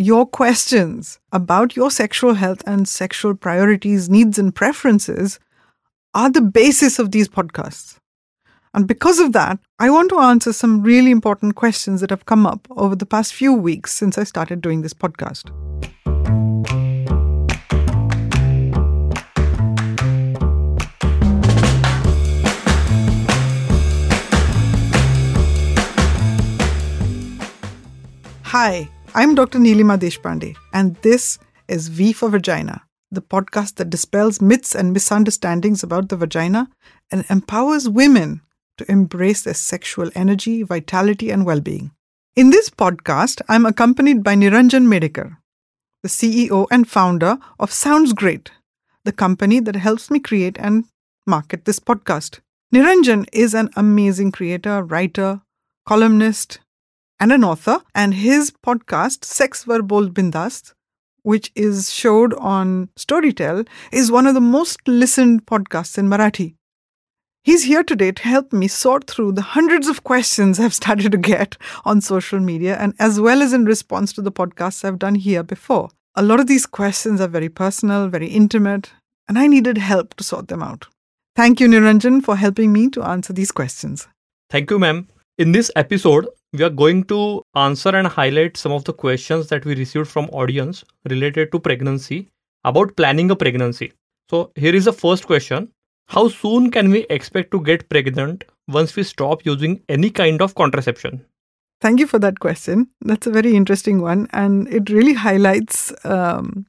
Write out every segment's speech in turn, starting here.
your questions about your sexual health and sexual priorities, needs, and preferences are the basis of these podcasts. And because of that, I want to answer some really important questions that have come up over the past few weeks since I started doing this podcast. Hi, I'm Dr. Neelima Deshpande, and this is V for Vagina, the podcast that dispels myths and misunderstandings about the vagina and empowers women to embrace their sexual energy, vitality, and well being. In this podcast, I'm accompanied by Niranjan Medhekar, the CEO and founder of Sounds Great, the company that helps me create and market this podcast. Niranjan is an amazing creator, writer, columnist, and an author, and his podcast, Sex Var Bol Bindas, which is showed on Storytel, is one of the most listened podcasts in Marathi. He's here today to help me sort through the hundreds of questions I've started to get on social media and as well as in response to the podcasts I've done here before. A lot of these questions are very personal, very intimate, and I needed help to sort them out. Thank you, Niranjan, for helping me to answer these questions. Thank you, ma'am. In this episode, we are going to answer and highlight some of the questions that we received from audience related to pregnancy about planning a pregnancy. So here is the first question how soon can we expect to get pregnant once we stop using any kind of contraception? Thank you for that question. That's a very interesting one. And it really highlights um,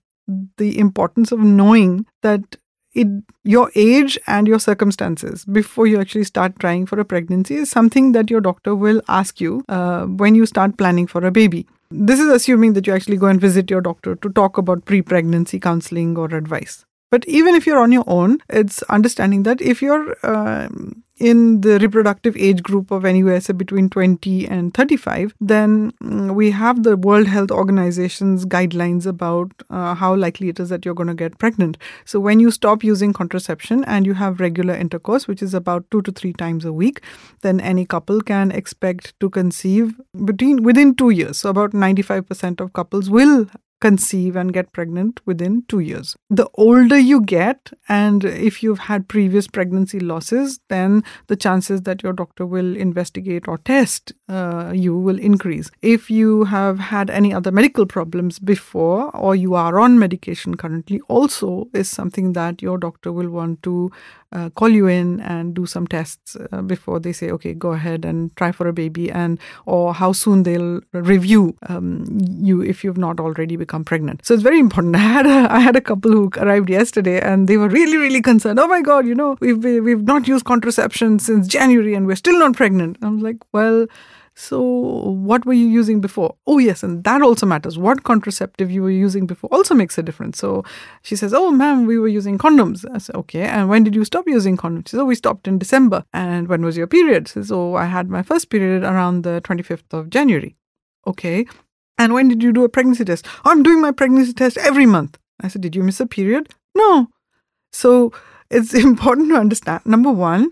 the importance of knowing that it, your age and your circumstances before you actually start trying for a pregnancy is something that your doctor will ask you uh, when you start planning for a baby. This is assuming that you actually go and visit your doctor to talk about pre pregnancy counseling or advice. But even if you're on your own, it's understanding that if you're um, in the reproductive age group of anywhere say between 20 and 35, then mm, we have the World Health Organization's guidelines about uh, how likely it is that you're going to get pregnant. So when you stop using contraception and you have regular intercourse, which is about two to three times a week, then any couple can expect to conceive between within two years. So about 95% of couples will conceive and get pregnant within two years. The older you get, and if you've had previous pregnancy losses, then the chances that your doctor will investigate or test uh, you will increase. If you have had any other medical problems before, or you are on medication currently, also is something that your doctor will want to uh, call you in and do some tests uh, before they say okay go ahead and try for a baby and or how soon they'll review um, you if you've not already become pregnant. So it's very important. I had a, I had a couple who arrived yesterday and they were really really concerned. Oh my god you know we've we've not used contraception since january and we're still not pregnant. I'm like well so, what were you using before? Oh, yes, and that also matters. What contraceptive you were using before also makes a difference. So, she says, Oh, ma'am, we were using condoms. I said, Okay, and when did you stop using condoms? She says, Oh, we stopped in December. And when was your period? She says, Oh, I had my first period around the 25th of January. Okay, and when did you do a pregnancy test? I'm doing my pregnancy test every month. I said, Did you miss a period? No. So, it's important to understand number one,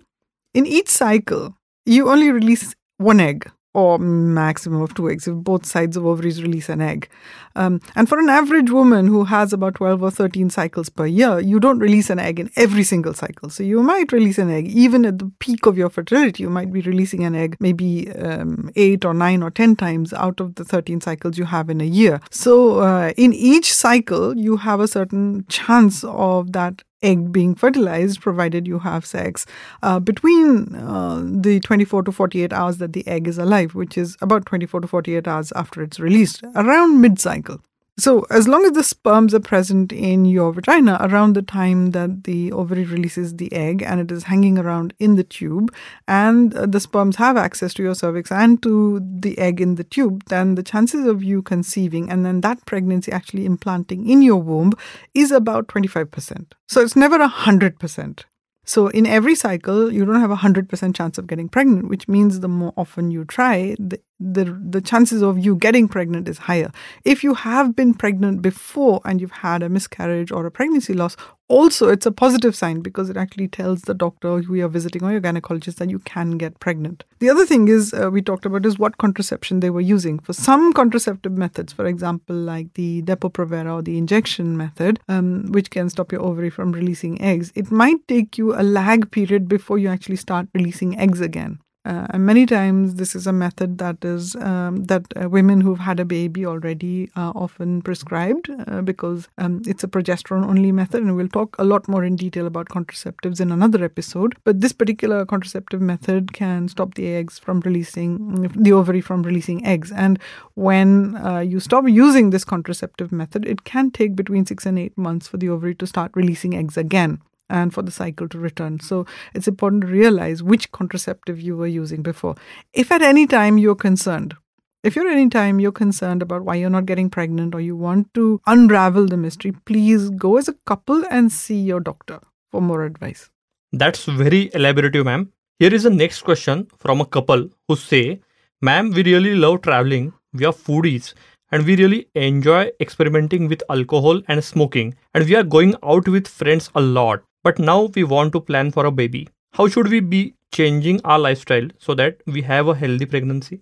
in each cycle, you only release one egg or maximum of two eggs if both sides of ovaries release an egg. Um, and for an average woman who has about 12 or 13 cycles per year, you don't release an egg in every single cycle. So you might release an egg even at the peak of your fertility. You might be releasing an egg maybe um, 8 or 9 or 10 times out of the 13 cycles you have in a year. So uh, in each cycle, you have a certain chance of that egg being fertilized provided you have sex uh, between uh, the 24 to 48 hours that the egg is alive which is about 24 to 48 hours after it's released around mid cycle so, as long as the sperms are present in your vagina around the time that the ovary releases the egg and it is hanging around in the tube, and uh, the sperms have access to your cervix and to the egg in the tube, then the chances of you conceiving and then that pregnancy actually implanting in your womb is about 25%. So, it's never 100%. So, in every cycle, you don't have a 100% chance of getting pregnant, which means the more often you try, the, the the chances of you getting pregnant is higher. If you have been pregnant before and you've had a miscarriage or a pregnancy loss, also it's a positive sign because it actually tells the doctor who you're visiting or your gynecologist that you can get pregnant. The other thing is uh, we talked about is what contraception they were using. For some contraceptive methods, for example, like the Depo-Provera or the injection method, um, which can stop your ovary from releasing eggs, it might take you a lag period before you actually start releasing eggs again. Uh, and many times, this is a method that is um, that uh, women who've had a baby already are often prescribed uh, because um, it's a progesterone-only method. And we'll talk a lot more in detail about contraceptives in another episode. But this particular contraceptive method can stop the eggs from releasing the ovary from releasing eggs. And when uh, you stop using this contraceptive method, it can take between six and eight months for the ovary to start releasing eggs again and for the cycle to return. So it's important to realize which contraceptive you were using before. If at any time you're concerned, if you're any time you're concerned about why you're not getting pregnant or you want to unravel the mystery, please go as a couple and see your doctor for more advice. That's very elaborative, ma'am. Here is the next question from a couple who say, Ma'am, we really love traveling. We are foodies and we really enjoy experimenting with alcohol and smoking. And we are going out with friends a lot but now we want to plan for a baby. How should we be changing our lifestyle so that we have a healthy pregnancy?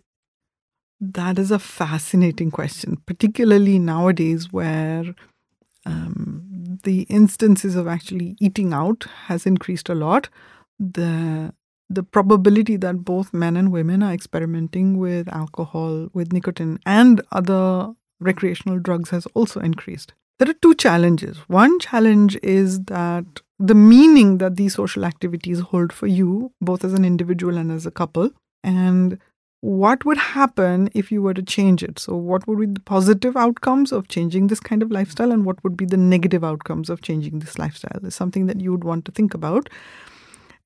That is a fascinating question, particularly nowadays where um, the instances of actually eating out has increased a lot. The the probability that both men and women are experimenting with alcohol, with nicotine, and other recreational drugs has also increased. There are two challenges. One challenge is that the meaning that these social activities hold for you, both as an individual and as a couple, and what would happen if you were to change it? So, what would be the positive outcomes of changing this kind of lifestyle, and what would be the negative outcomes of changing this lifestyle? Is something that you would want to think about.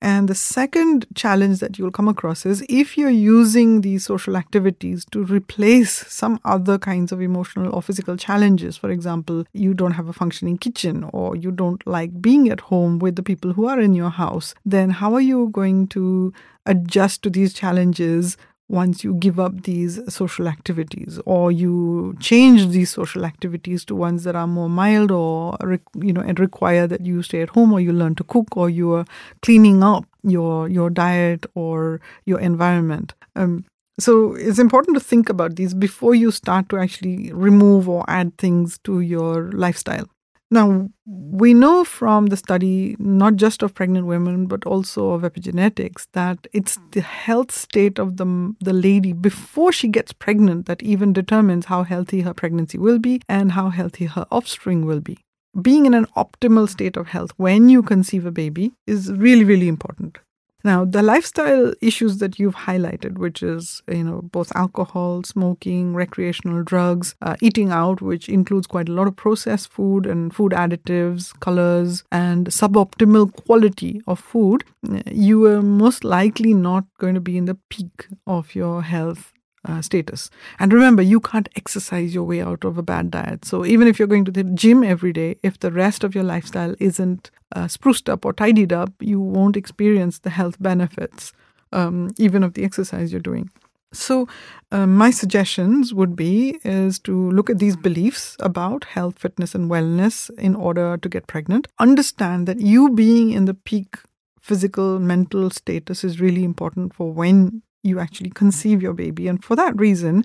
And the second challenge that you'll come across is if you're using these social activities to replace some other kinds of emotional or physical challenges, for example, you don't have a functioning kitchen or you don't like being at home with the people who are in your house, then how are you going to adjust to these challenges once you give up these social activities or you change these social activities to ones that are more mild or you know and require that you stay at home or you learn to cook or you are cleaning up your your diet or your environment. Um, so it's important to think about these before you start to actually remove or add things to your lifestyle now, we know from the study, not just of pregnant women, but also of epigenetics, that it's the health state of the, the lady before she gets pregnant that even determines how healthy her pregnancy will be and how healthy her offspring will be. Being in an optimal state of health when you conceive a baby is really, really important. Now, the lifestyle issues that you've highlighted, which is, you know, both alcohol, smoking, recreational drugs, uh, eating out, which includes quite a lot of processed food and food additives, colors, and suboptimal quality of food, you are most likely not going to be in the peak of your health uh, status. And remember, you can't exercise your way out of a bad diet. So even if you're going to the gym every day, if the rest of your lifestyle isn't uh, spruced up or tidied up, you won't experience the health benefits, um, even of the exercise you're doing. So, uh, my suggestions would be is to look at these beliefs about health, fitness, and wellness in order to get pregnant. Understand that you being in the peak physical, mental status is really important for when you actually conceive your baby. And for that reason,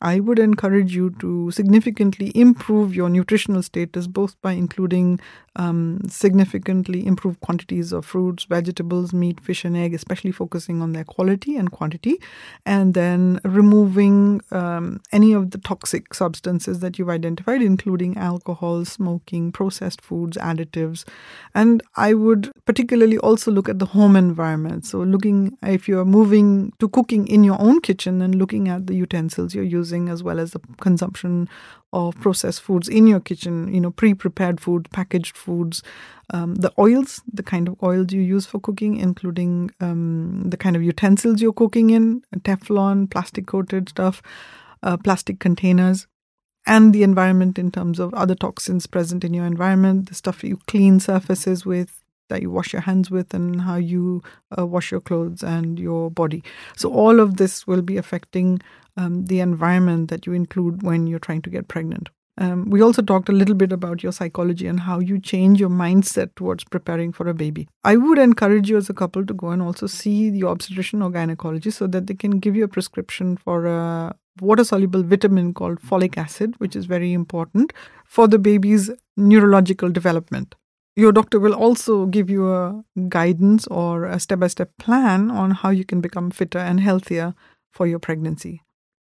I would encourage you to significantly improve your nutritional status, both by including um, significantly improved quantities of fruits, vegetables, meat, fish, and egg, especially focusing on their quality and quantity, and then removing um, any of the toxic substances that you've identified, including alcohol, smoking, processed foods, additives. And I would particularly also look at the home environment. So, looking if you're moving to cooking in your own kitchen and looking at the utensils you're using, as well as the consumption of processed foods in your kitchen, you know, pre-prepared food, packaged foods, um, the oils, the kind of oils you use for cooking, including um, the kind of utensils you're cooking in, Teflon, plastic coated stuff, uh, plastic containers, and the environment in terms of other toxins present in your environment, the stuff you clean surfaces with, that you wash your hands with and how you uh, wash your clothes and your body. So, all of this will be affecting um, the environment that you include when you're trying to get pregnant. Um, we also talked a little bit about your psychology and how you change your mindset towards preparing for a baby. I would encourage you as a couple to go and also see the obstetrician or gynecologist so that they can give you a prescription for a water soluble vitamin called folic acid, which is very important for the baby's neurological development. Your doctor will also give you a guidance or a step by step plan on how you can become fitter and healthier for your pregnancy.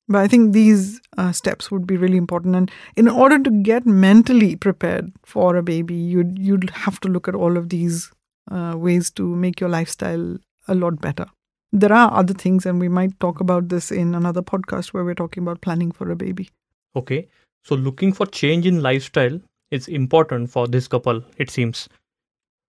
But I think these uh, steps would be really important. And in order to get mentally prepared for a baby, you'd, you'd have to look at all of these uh, ways to make your lifestyle a lot better. There are other things, and we might talk about this in another podcast where we're talking about planning for a baby. Okay. So, looking for change in lifestyle is important for this couple, it seems.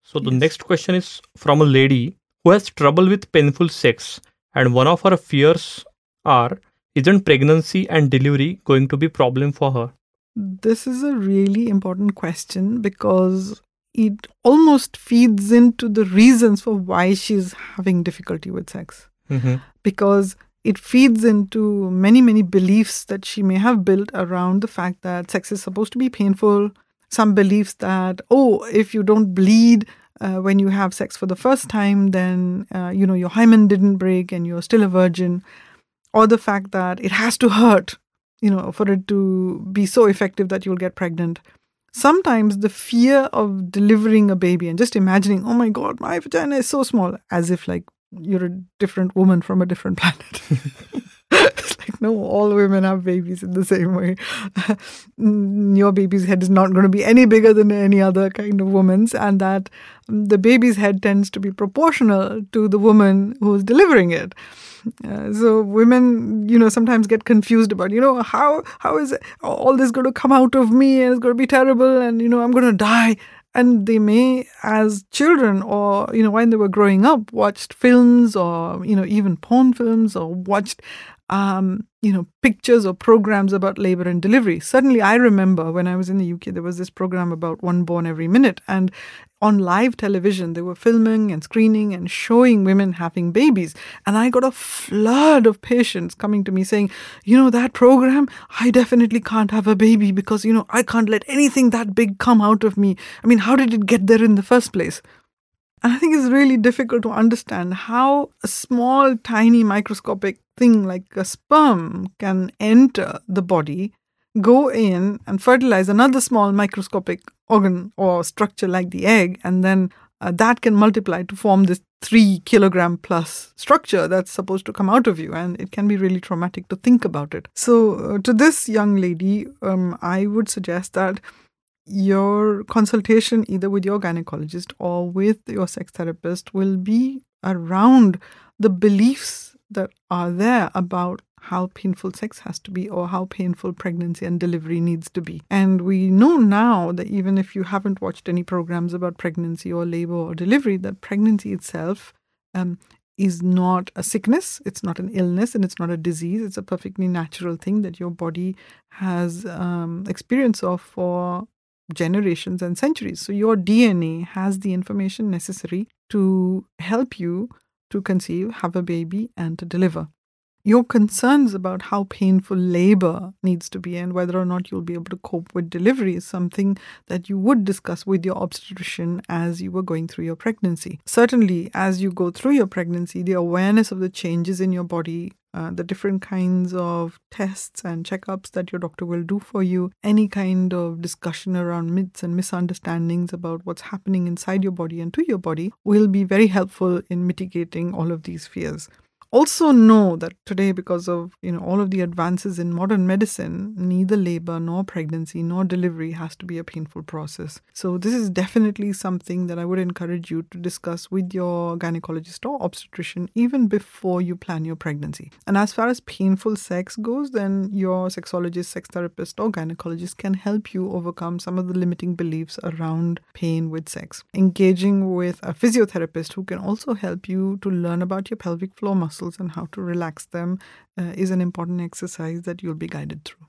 So, the yes. next question is from a lady who has trouble with painful sex, and one of her fears are isn't pregnancy and delivery going to be problem for her? This is a really important question because it almost feeds into the reasons for why she's having difficulty with sex. Mm-hmm. Because it feeds into many, many beliefs that she may have built around the fact that sex is supposed to be painful. Some beliefs that, oh, if you don't bleed uh, when you have sex for the first time, then, uh, you know, your hymen didn't break and you're still a virgin or the fact that it has to hurt, you know, for it to be so effective that you'll get pregnant. Sometimes the fear of delivering a baby and just imagining, oh my God, my vagina is so small, as if like you're a different woman from a different planet. it's like, no, all women have babies in the same way. Your baby's head is not going to be any bigger than any other kind of woman's, and that the baby's head tends to be proportional to the woman who's delivering it. Uh, so women, you know, sometimes get confused about, you know, how how is all this going to come out of me and it's going to be terrible and you know I'm going to die. And they may, as children or you know when they were growing up, watched films or you know even porn films or watched um, you know, pictures or programs about labor and delivery. Suddenly, I remember when I was in the UK, there was this program about one born every minute, and on live television, they were filming and screening and showing women having babies. And I got a flood of patients coming to me saying, you know, that program, I definitely can't have a baby because, you know, I can't let anything that big come out of me. I mean, how did it get there in the first place? And I think it's really difficult to understand how a small, tiny, microscopic thing like a sperm can enter the body, go in and fertilize another small microscopic organ or structure like the egg, and then uh, that can multiply to form this three kilogram plus structure that's supposed to come out of you and it can be really traumatic to think about it. So uh, to this young lady um, i would suggest that your consultation either with your gynecologist or with your sex therapist will be around the beliefs that are there about how painful sex has to be or how painful pregnancy and delivery needs to be. And we know now that even if you haven't watched any programs about pregnancy or labor or delivery, that pregnancy itself um, is not a sickness, it's not an illness, and it's not a disease. It's a perfectly natural thing that your body has um, experience of for generations and centuries. So your DNA has the information necessary to help you to conceive, have a baby, and to deliver. Your concerns about how painful labor needs to be and whether or not you'll be able to cope with delivery is something that you would discuss with your obstetrician as you were going through your pregnancy. Certainly, as you go through your pregnancy, the awareness of the changes in your body uh, the different kinds of tests and checkups that your doctor will do for you, any kind of discussion around myths and misunderstandings about what's happening inside your body and to your body will be very helpful in mitigating all of these fears also know that today because of you know all of the advances in modern medicine neither labor nor pregnancy nor delivery has to be a painful process. So this is definitely something that i would encourage you to discuss with your gynecologist or obstetrician even before you plan your pregnancy. And as far as painful sex goes then your sexologist sex therapist or gynecologist can help you overcome some of the limiting beliefs around pain with sex. Engaging with a physiotherapist who can also help you to learn about your pelvic floor muscles muscles and how to relax them uh, is an important exercise that you'll be guided through.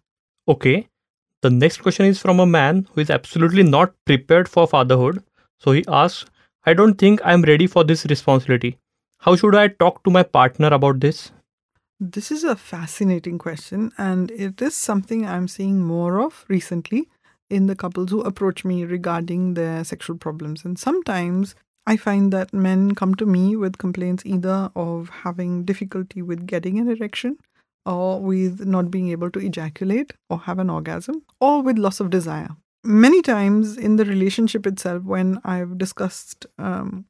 Okay. The next question is from a man who is absolutely not prepared for fatherhood. So he asks, I don't think I'm ready for this responsibility. How should I talk to my partner about this? This is a fascinating question, and it is something I'm seeing more of recently in the couples who approach me regarding their sexual problems. And sometimes I find that men come to me with complaints either of having difficulty with getting an erection, or with not being able to ejaculate or have an orgasm, or with loss of desire. Many times in the relationship itself, when I've discussed um,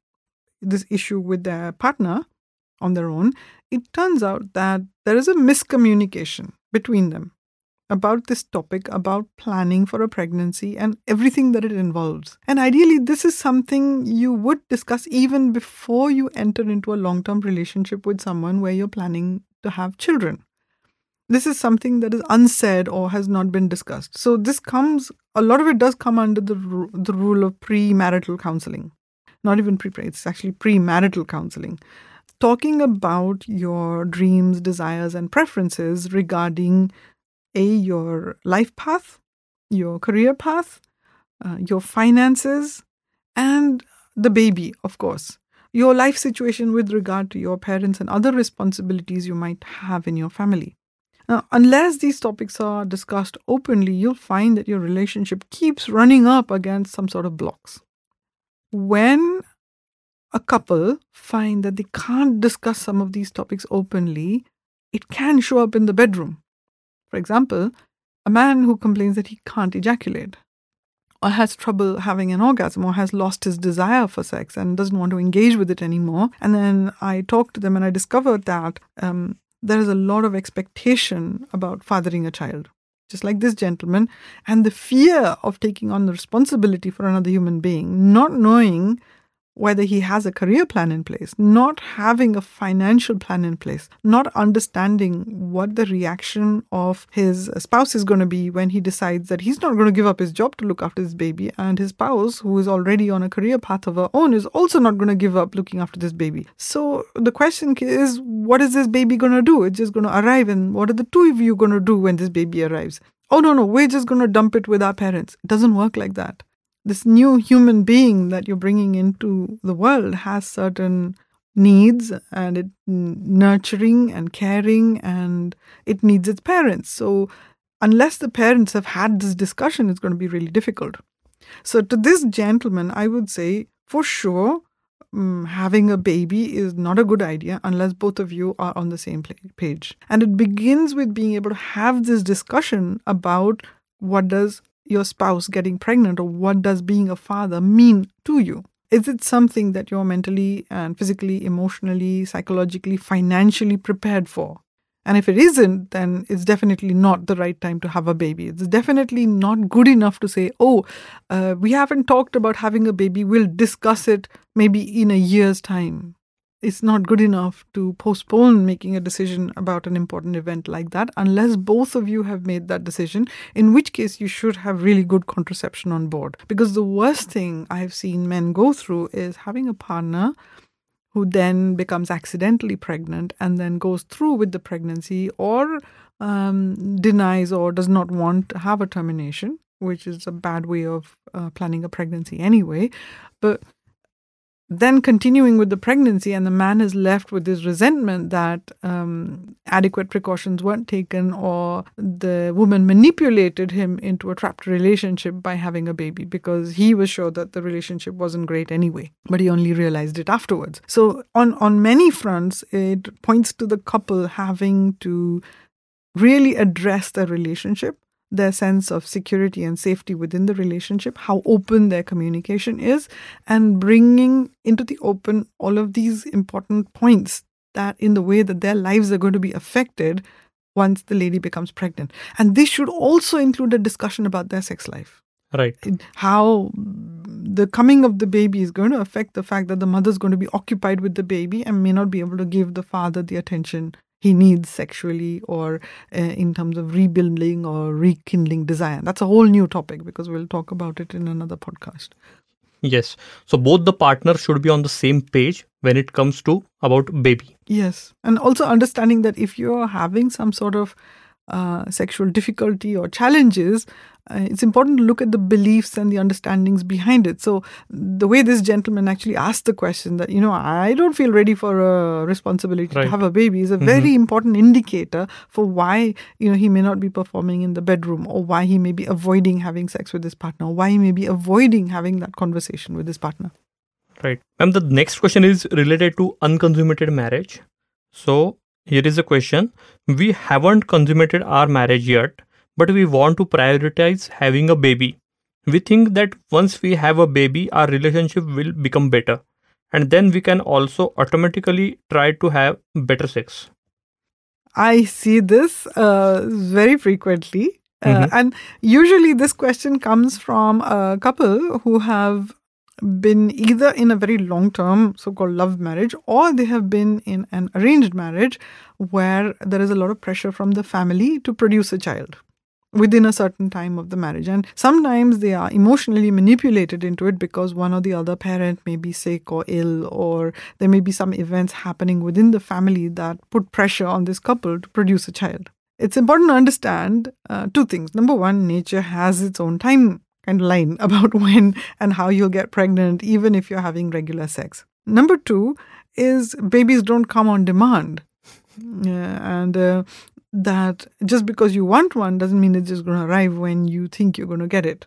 this issue with their partner on their own, it turns out that there is a miscommunication between them about this topic, about planning for a pregnancy and everything that it involves. And ideally, this is something you would discuss even before you enter into a long term relationship with someone where you're planning to have children. This is something that is unsaid or has not been discussed. So, this comes, a lot of it does come under the, the rule of premarital counseling. Not even pre it's actually premarital counseling talking about your dreams, desires, and preferences regarding a your life path, your career path, uh, your finances, and the baby, of course. Your life situation with regard to your parents and other responsibilities you might have in your family. Now, unless these topics are discussed openly, you'll find that your relationship keeps running up against some sort of blocks. When a couple find that they can't discuss some of these topics openly, it can show up in the bedroom. For example, a man who complains that he can't ejaculate, or has trouble having an orgasm, or has lost his desire for sex and doesn't want to engage with it anymore. And then I talked to them and I discovered that um, there is a lot of expectation about fathering a child just like this gentleman, and the fear of taking on the responsibility for another human being, not knowing whether he has a career plan in place, not having a financial plan in place, not understanding what the reaction of his spouse is going to be when he decides that he's not going to give up his job to look after his baby, and his spouse, who is already on a career path of her own, is also not going to give up looking after this baby. So the question is, what is this baby going to do? It's just going to arrive, and what are the two of you going to do when this baby arrives? Oh, no, no, we're just going to dump it with our parents. It doesn't work like that this new human being that you're bringing into the world has certain needs and it nurturing and caring and it needs its parents. So unless the parents have had this discussion it's going to be really difficult. So to this gentleman i would say for sure um, having a baby is not a good idea unless both of you are on the same page. And it begins with being able to have this discussion about what does your spouse getting pregnant or what does being a father mean to you? Is it something that you're mentally and physically, emotionally, psychologically, financially prepared for? And if it isn't, then it's definitely not the right time to have a baby. It's definitely not good enough to say, oh, uh, we haven't talked about having a baby. We'll discuss it maybe in a year's time it's not good enough to postpone making a decision about an important event like that unless both of you have made that decision, in which case you should have really good contraception on board. Because the worst thing I've seen men go through is having a partner who then becomes accidentally pregnant and then goes through with the pregnancy or um, denies or does not want to have a termination, which is a bad way of uh, planning a pregnancy anyway. But then continuing with the pregnancy, and the man is left with this resentment that um, adequate precautions weren't taken, or the woman manipulated him into a trapped relationship by having a baby because he was sure that the relationship wasn't great anyway, but he only realized it afterwards. So, on, on many fronts, it points to the couple having to really address their relationship their sense of security and safety within the relationship, how open their communication is, and bringing into the open all of these important points that in the way that their lives are going to be affected once the lady becomes pregnant. And this should also include a discussion about their sex life. Right. How the coming of the baby is going to affect the fact that the mother is going to be occupied with the baby and may not be able to give the father the attention he needs sexually or uh, in terms of rebuilding or rekindling desire. That's a whole new topic because we'll talk about it in another podcast. Yes. So both the partners should be on the same page when it comes to about baby. Yes. And also understanding that if you're having some sort of uh, sexual difficulty or challenges, uh, it's important to look at the beliefs and the understandings behind it. So, the way this gentleman actually asked the question that, you know, I don't feel ready for a responsibility Right. to have a baby is a Mhm. very important indicator for why, you know, he may not be performing in the bedroom or why he may be avoiding having sex with his partner or why he may be avoiding having that conversation with his partner. Right. And the next question is related to unconsummated marriage. So here is a question. We haven't consummated our marriage yet, but we want to prioritize having a baby. We think that once we have a baby, our relationship will become better. And then we can also automatically try to have better sex. I see this uh, very frequently. Uh, Mhm. and usually, this question comes from a couple who have been either in a very long term so called love marriage or they have been in an arranged marriage where there is a lot of pressure from the family to produce a child within a certain time of the marriage. And sometimes they are emotionally manipulated into it because one or the other parent may be sick or ill, or there may be some events happening within the family that put pressure on this couple to produce a child. It's important to understand uh, two things. Number one, nature has its own time line about when and how you'll get pregnant, even if you're having regular sex. Number two is babies don't come on demand. Yeah, and uh, that just because you want one doesn't mean it's just going to arrive when you think you're going to get it.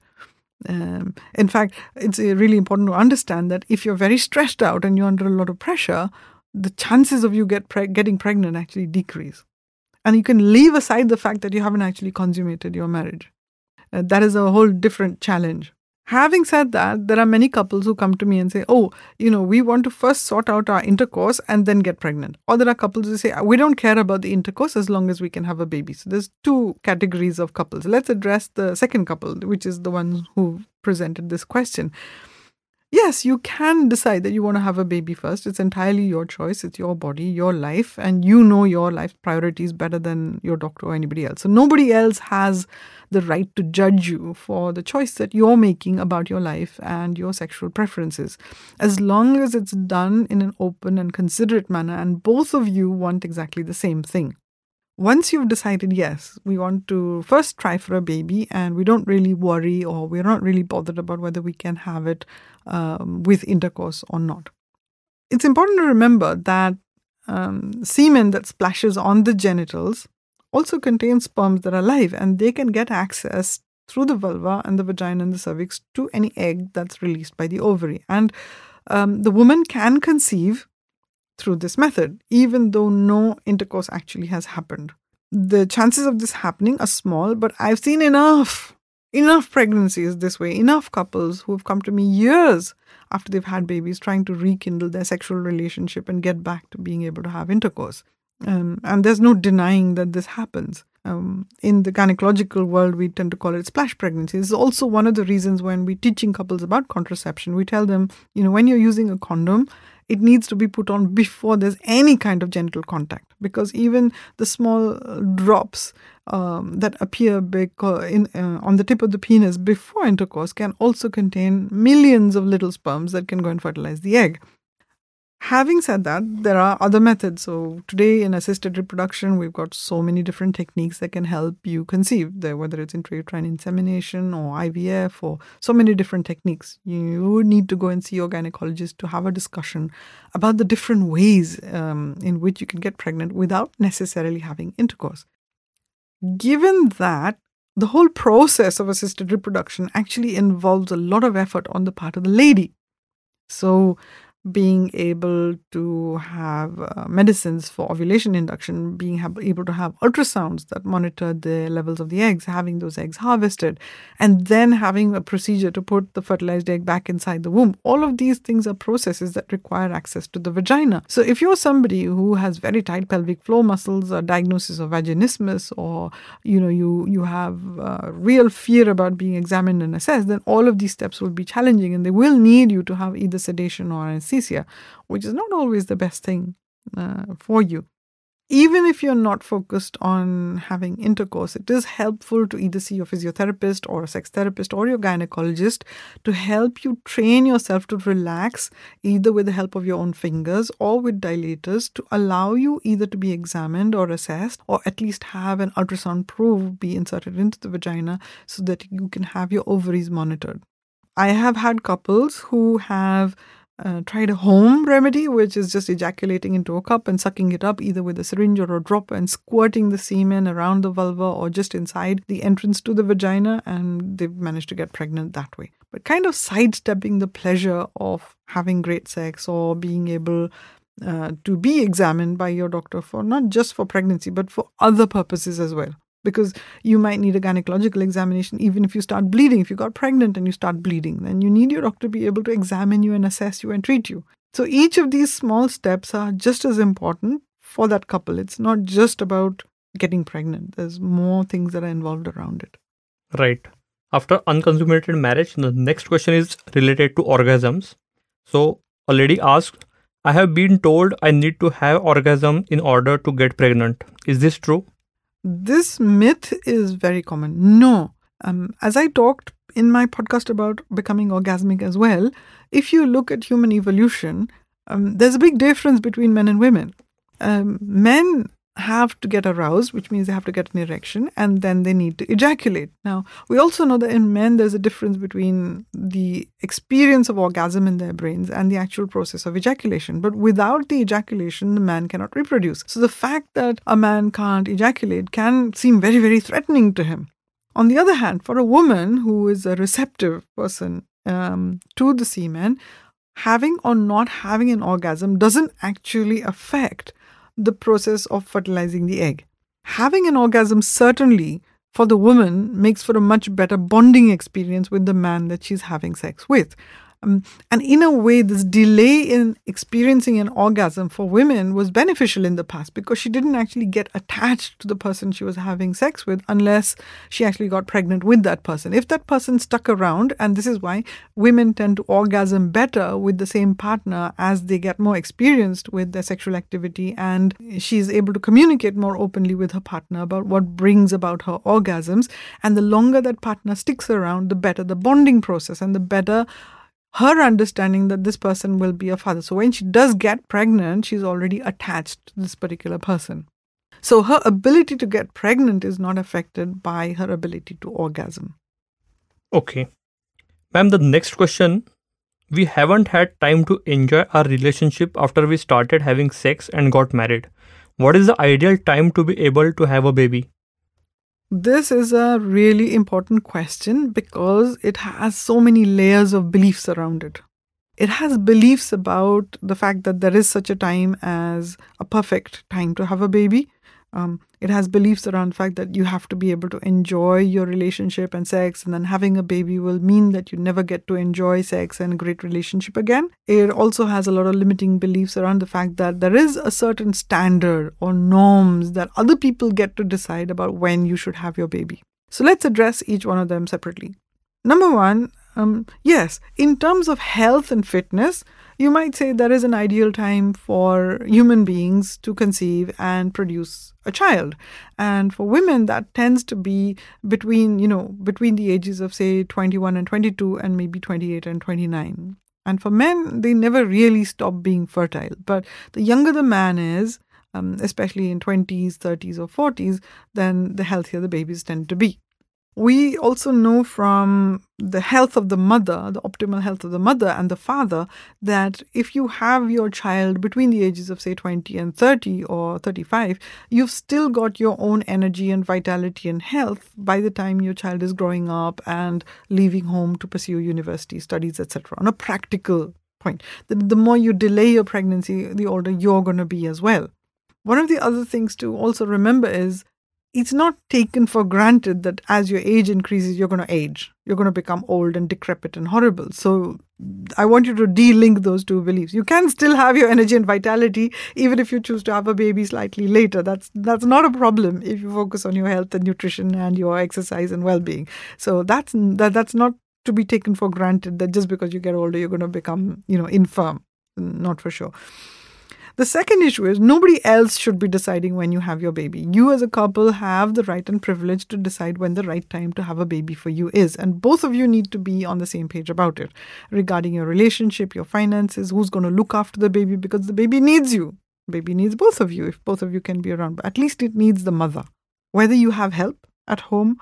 Um, in fact, it's uh, really important to understand that if you're very stressed out and you're under a lot of pressure, the chances of you get pre- getting pregnant actually decrease. And you can leave aside the fact that you haven't actually consummated your marriage. Uh, that is a whole different challenge. Having said that, there are many couples who come to me and say, Oh, you know, we want to first sort out our intercourse and then get pregnant. Or there are couples who say, We don't care about the intercourse as long as we can have a baby. So there's two categories of couples. Let's address the second couple, which is the one who presented this question. Yes, you can decide that you want to have a baby first. It's entirely your choice. It's your body, your life, and you know your life priorities better than your doctor or anybody else. So nobody else has the right to judge you for the choice that you're making about your life and your sexual preferences. As long as it's done in an open and considerate manner, and both of you want exactly the same thing. Once you've decided, yes, we want to first try for a baby, and we don't really worry or we're not really bothered about whether we can have it um, with intercourse or not. It's important to remember that um, semen that splashes on the genitals also contains sperms that are live and they can get access through the vulva and the vagina and the cervix to any egg that's released by the ovary. And um, the woman can conceive through this method, even though no intercourse actually has happened. The chances of this happening are small, but I've seen enough, enough pregnancies this way, enough couples who have come to me years after they've had babies trying to rekindle their sexual relationship and get back to being able to have intercourse. Um, and there's no denying that this happens. Um, in the gynecological world, we tend to call it splash pregnancy. This is also one of the reasons when we're teaching couples about contraception, we tell them, you know, when you're using a condom, it needs to be put on before there's any kind of genital contact because even the small uh, drops um, that appear in, uh, on the tip of the penis before intercourse can also contain millions of little sperms that can go and fertilize the egg. Having said that, there are other methods. So today in assisted reproduction, we've got so many different techniques that can help you conceive, whether it's intrauterine insemination or IVF or so many different techniques. You would need to go and see your gynecologist to have a discussion about the different ways um, in which you can get pregnant without necessarily having intercourse. Given that the whole process of assisted reproduction actually involves a lot of effort on the part of the lady. So, being able to have uh, medicines for ovulation induction, being have, able to have ultrasounds that monitor the levels of the eggs, having those eggs harvested, and then having a procedure to put the fertilized egg back inside the womb. All of these things are processes that require access to the vagina. So if you're somebody who has very tight pelvic floor muscles, a diagnosis of vaginismus, or you know you you have uh, real fear about being examined and assessed, then all of these steps will be challenging, and they will need you to have either sedation or anesthesia, which is not always the best thing uh, for you. even if you're not focused on having intercourse, it is helpful to either see your physiotherapist or a sex therapist or your gynecologist to help you train yourself to relax, either with the help of your own fingers or with dilators, to allow you either to be examined or assessed, or at least have an ultrasound probe be inserted into the vagina so that you can have your ovaries monitored. I have had couples who have uh, tried a home remedy, which is just ejaculating into a cup and sucking it up either with a syringe or a dropper and squirting the semen around the vulva or just inside the entrance to the vagina, and they've managed to get pregnant that way. But kind of sidestepping the pleasure of having great sex or being able uh, to be examined by your doctor for not just for pregnancy but for other purposes as well because you might need a gynecological examination even if you start bleeding. If you got pregnant and you start bleeding, then you need your doctor to be able to examine you and assess you and treat you. So each of these small steps are just as important for that couple. It's not just about getting pregnant, there's more things that are involved around it. Right. After unconsummated marriage, the next question is related to orgasms. So a lady asked, I have been told I need to have orgasm in order to get pregnant. Is this true? This myth is very common. No. Um, as I talked in my podcast about becoming orgasmic as well, if you look at human evolution, um, there's a big difference between men and women. Um, men have to get aroused, which means they have to get an erection, and then they need to ejaculate. Now, we also know that in men, there's a difference between the experience of orgasm in their brains and the actual process of ejaculation. But without the ejaculation, the man cannot reproduce. So the fact that a man can't ejaculate can seem very, very threatening to him. On the other hand, for a woman who is a receptive person um, to the semen, having or not having an orgasm doesn't actually affect the process of fertilizing the egg. Having an orgasm certainly for the woman makes for a much better bonding experience with the man that she's having sex with. Um, and in a way, this delay in experiencing an orgasm for women was beneficial in the past because she didn't actually get attached to the person she was having sex with unless she actually got pregnant with that person. If that person stuck around, and this is why women tend to orgasm better with the same partner as they get more experienced with their sexual activity and she's able to communicate more openly with her partner about what brings about her orgasms. And the longer that partner sticks around, the better the bonding process and the better her understanding that this person will be a father. So when she does get pregnant, she's already attached to this particular person. So her ability to get pregnant is not affected by her ability to orgasm. Okay. Ma'am, the next question we haven't had time to enjoy our relationship after we started having sex and got married. What is the ideal time to be able to have a baby? This is a really important question because it has so many layers of beliefs around it. It has beliefs about the fact that there is such a time as a perfect time to have a baby. Um, it has beliefs around the fact that you have to be able to enjoy your relationship and sex, and then having a baby will mean that you never get to enjoy sex and a great relationship again. It also has a lot of limiting beliefs around the fact that there is a certain standard or norms that other people get to decide about when you should have your baby. So let's address each one of them separately. Number one, um, yes, in terms of health and fitness, you might say there is an ideal time for human beings to conceive and produce a child. And for women that tends to be between you know between the ages of say 21 and 22 and maybe 28 and 29 and for men they never really stop being fertile. But the younger the man is um, especially in 20s 30s or 40s then the healthier the babies tend to be we also know from the health of the mother, the optimal health of the mother and the father, that if you have your child between the ages of, say, 20 and 30 or 35, you've still got your own energy and vitality and health by the time your child is growing up and leaving home to pursue university studies, etc. On a practical point, the, the more you delay your pregnancy, the older you're going to be as well. One of the other things to also remember is it's not taken for granted that as your age increases, you're going to age. You're going to become old and decrepit and horrible. So I want you to de-link those two beliefs. You can still have your energy and vitality even if you choose to have a baby slightly later. That's that's not a problem if you focus on your health and nutrition and your exercise and well-being. So that's that, that's not to be taken for granted that just because you get older you're going to become, you know, infirm. Not for sure. The second issue is nobody else should be deciding when you have your baby. You, as a couple, have the right and privilege to decide when the right time to have a baby for you is. And both of you need to be on the same page about it regarding your relationship, your finances, who's going to look after the baby because the baby needs you. Baby needs both of you if both of you can be around, but at least it needs the mother. Whether you have help at home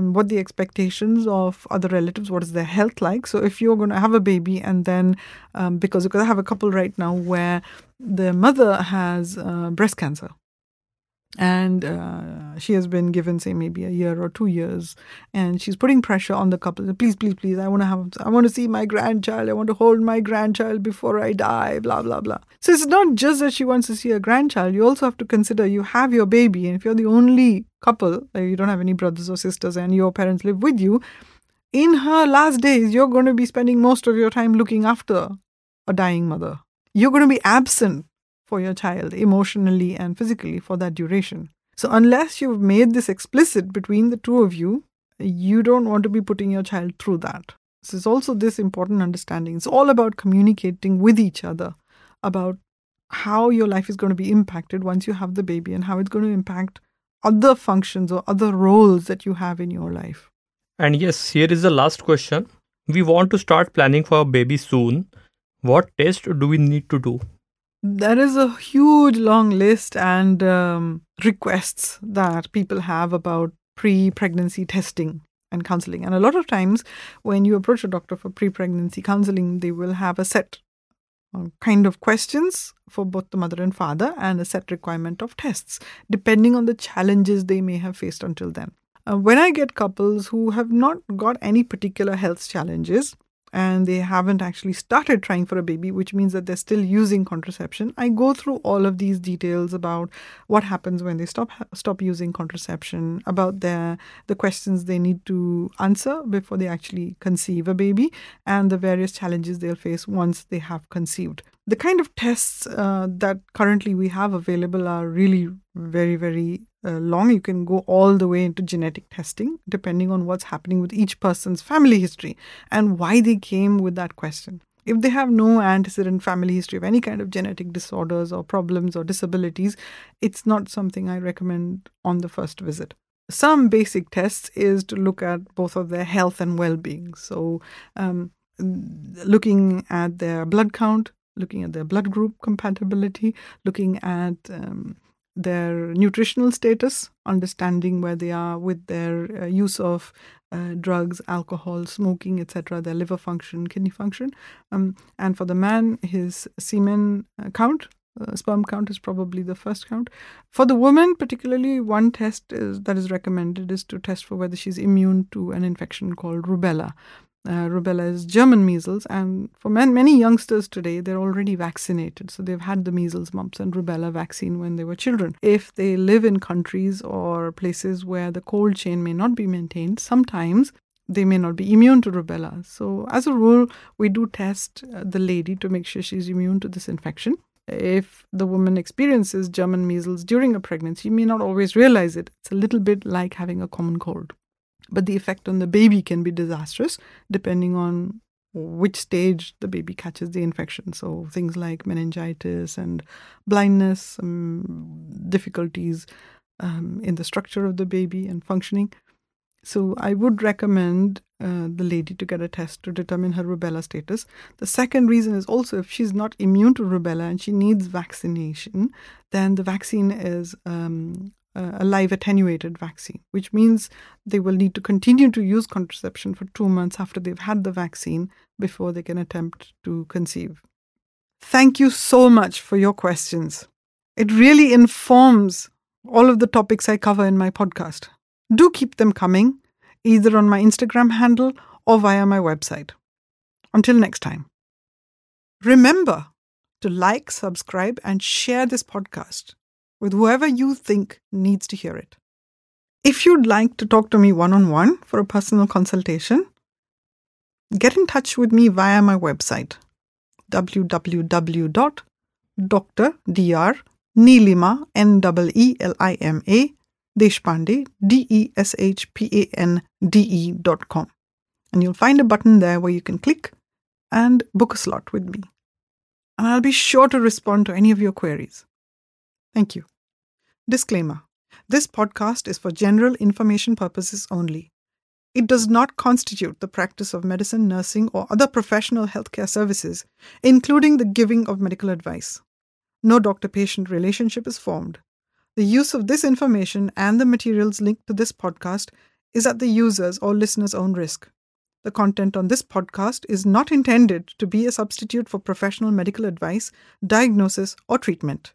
what the expectations of other relatives, what is their health like. So if you're going to have a baby and then, um, because, because I have a couple right now where the mother has uh, breast cancer and uh, she has been given say maybe a year or two years. And she's putting pressure on the couple. Please please please i want to have i want to see my grandchild. I want to hold my grandchild before i die blah blah blah. So it's not just that she wants to see a grandchild. You also have to consider you have your baby. And if you're the only couple you don't have any brothers or sisters and your parents live with you in her last days you're going to be spending most of your time looking after a dying mother. You're going to be absent for your child emotionally and physically for that duration. So, unless you've made this explicit between the two of you, you don't want to be putting your child through that. This is also this important understanding. It's all about communicating with each other about how your life is going to be impacted once you have the baby and how it's going to impact other functions or other roles that you have in your life. And yes, here is the last question. We want to start planning for a baby soon. What test do we need to do? There is a huge long list and um, requests that people have about pre pregnancy testing and counseling. And a lot of times, when you approach a doctor for pre pregnancy counseling, they will have a set uh, kind of questions for both the mother and father and a set requirement of tests, depending on the challenges they may have faced until then. Uh, when I get couples who have not got any particular health challenges, and they haven't actually started trying for a baby, which means that they're still using contraception. I go through all of these details about what happens when they stop stop using contraception, about their the questions they need to answer before they actually conceive a baby, and the various challenges they'll face once they have conceived. The kind of tests uh, that currently we have available are really very very uh, long. You can go all the way into genetic testing, depending on what's happening with each person's family history and why they came with that question. If they have no antecedent family history of any kind of genetic disorders or problems or disabilities, it's not something I recommend on the first visit. Some basic tests is to look at both of their health and well being. So, um, looking at their blood count, looking at their blood group compatibility, looking at um, their nutritional status, understanding where they are with their uh, use of uh, drugs, alcohol, smoking, etc., their liver function, kidney function. Um, and for the man, his semen count, uh, sperm count is probably the first count. For the woman, particularly, one test is, that is recommended is to test for whether she's immune to an infection called rubella. Uh, rubella is German measles, and for man, many youngsters today, they're already vaccinated. So they've had the measles, mumps, and rubella vaccine when they were children. If they live in countries or places where the cold chain may not be maintained, sometimes they may not be immune to rubella. So, as a rule, we do test uh, the lady to make sure she's immune to this infection. If the woman experiences German measles during a pregnancy, you may not always realize it. It's a little bit like having a common cold but the effect on the baby can be disastrous depending on which stage the baby catches the infection. So things like meningitis and blindness, um, difficulties um, in the structure of the baby and functioning. So I would recommend uh, the lady to get a test to determine her rubella status. The second reason is also if she's not immune to rubella and she needs vaccination, then the vaccine is um, a live attenuated vaccine, which means they will need to continue to use contraception for two months after they've had the vaccine before they can attempt to conceive. Thank you so much for your questions. It really informs all of the topics I cover in my podcast. Do keep them coming, either on my Instagram handle or via my website. Until next time. Remember to like, subscribe, and share this podcast with whoever you think needs to hear it. If you'd like to talk to me one on one for a personal consultation, get in touch with me via my website www.drneelima N-E-E-L-I-M-A, Deshpande, D-E-S-H-P-A-N-D-E dot com. And you'll find a button there where you can click and book a slot with me. and I'll be sure to respond to any of your queries. Thank you. Disclaimer This podcast is for general information purposes only. It does not constitute the practice of medicine, nursing, or other professional healthcare services, including the giving of medical advice. No doctor patient relationship is formed. The use of this information and the materials linked to this podcast is at the user's or listener's own risk. The content on this podcast is not intended to be a substitute for professional medical advice, diagnosis, or treatment.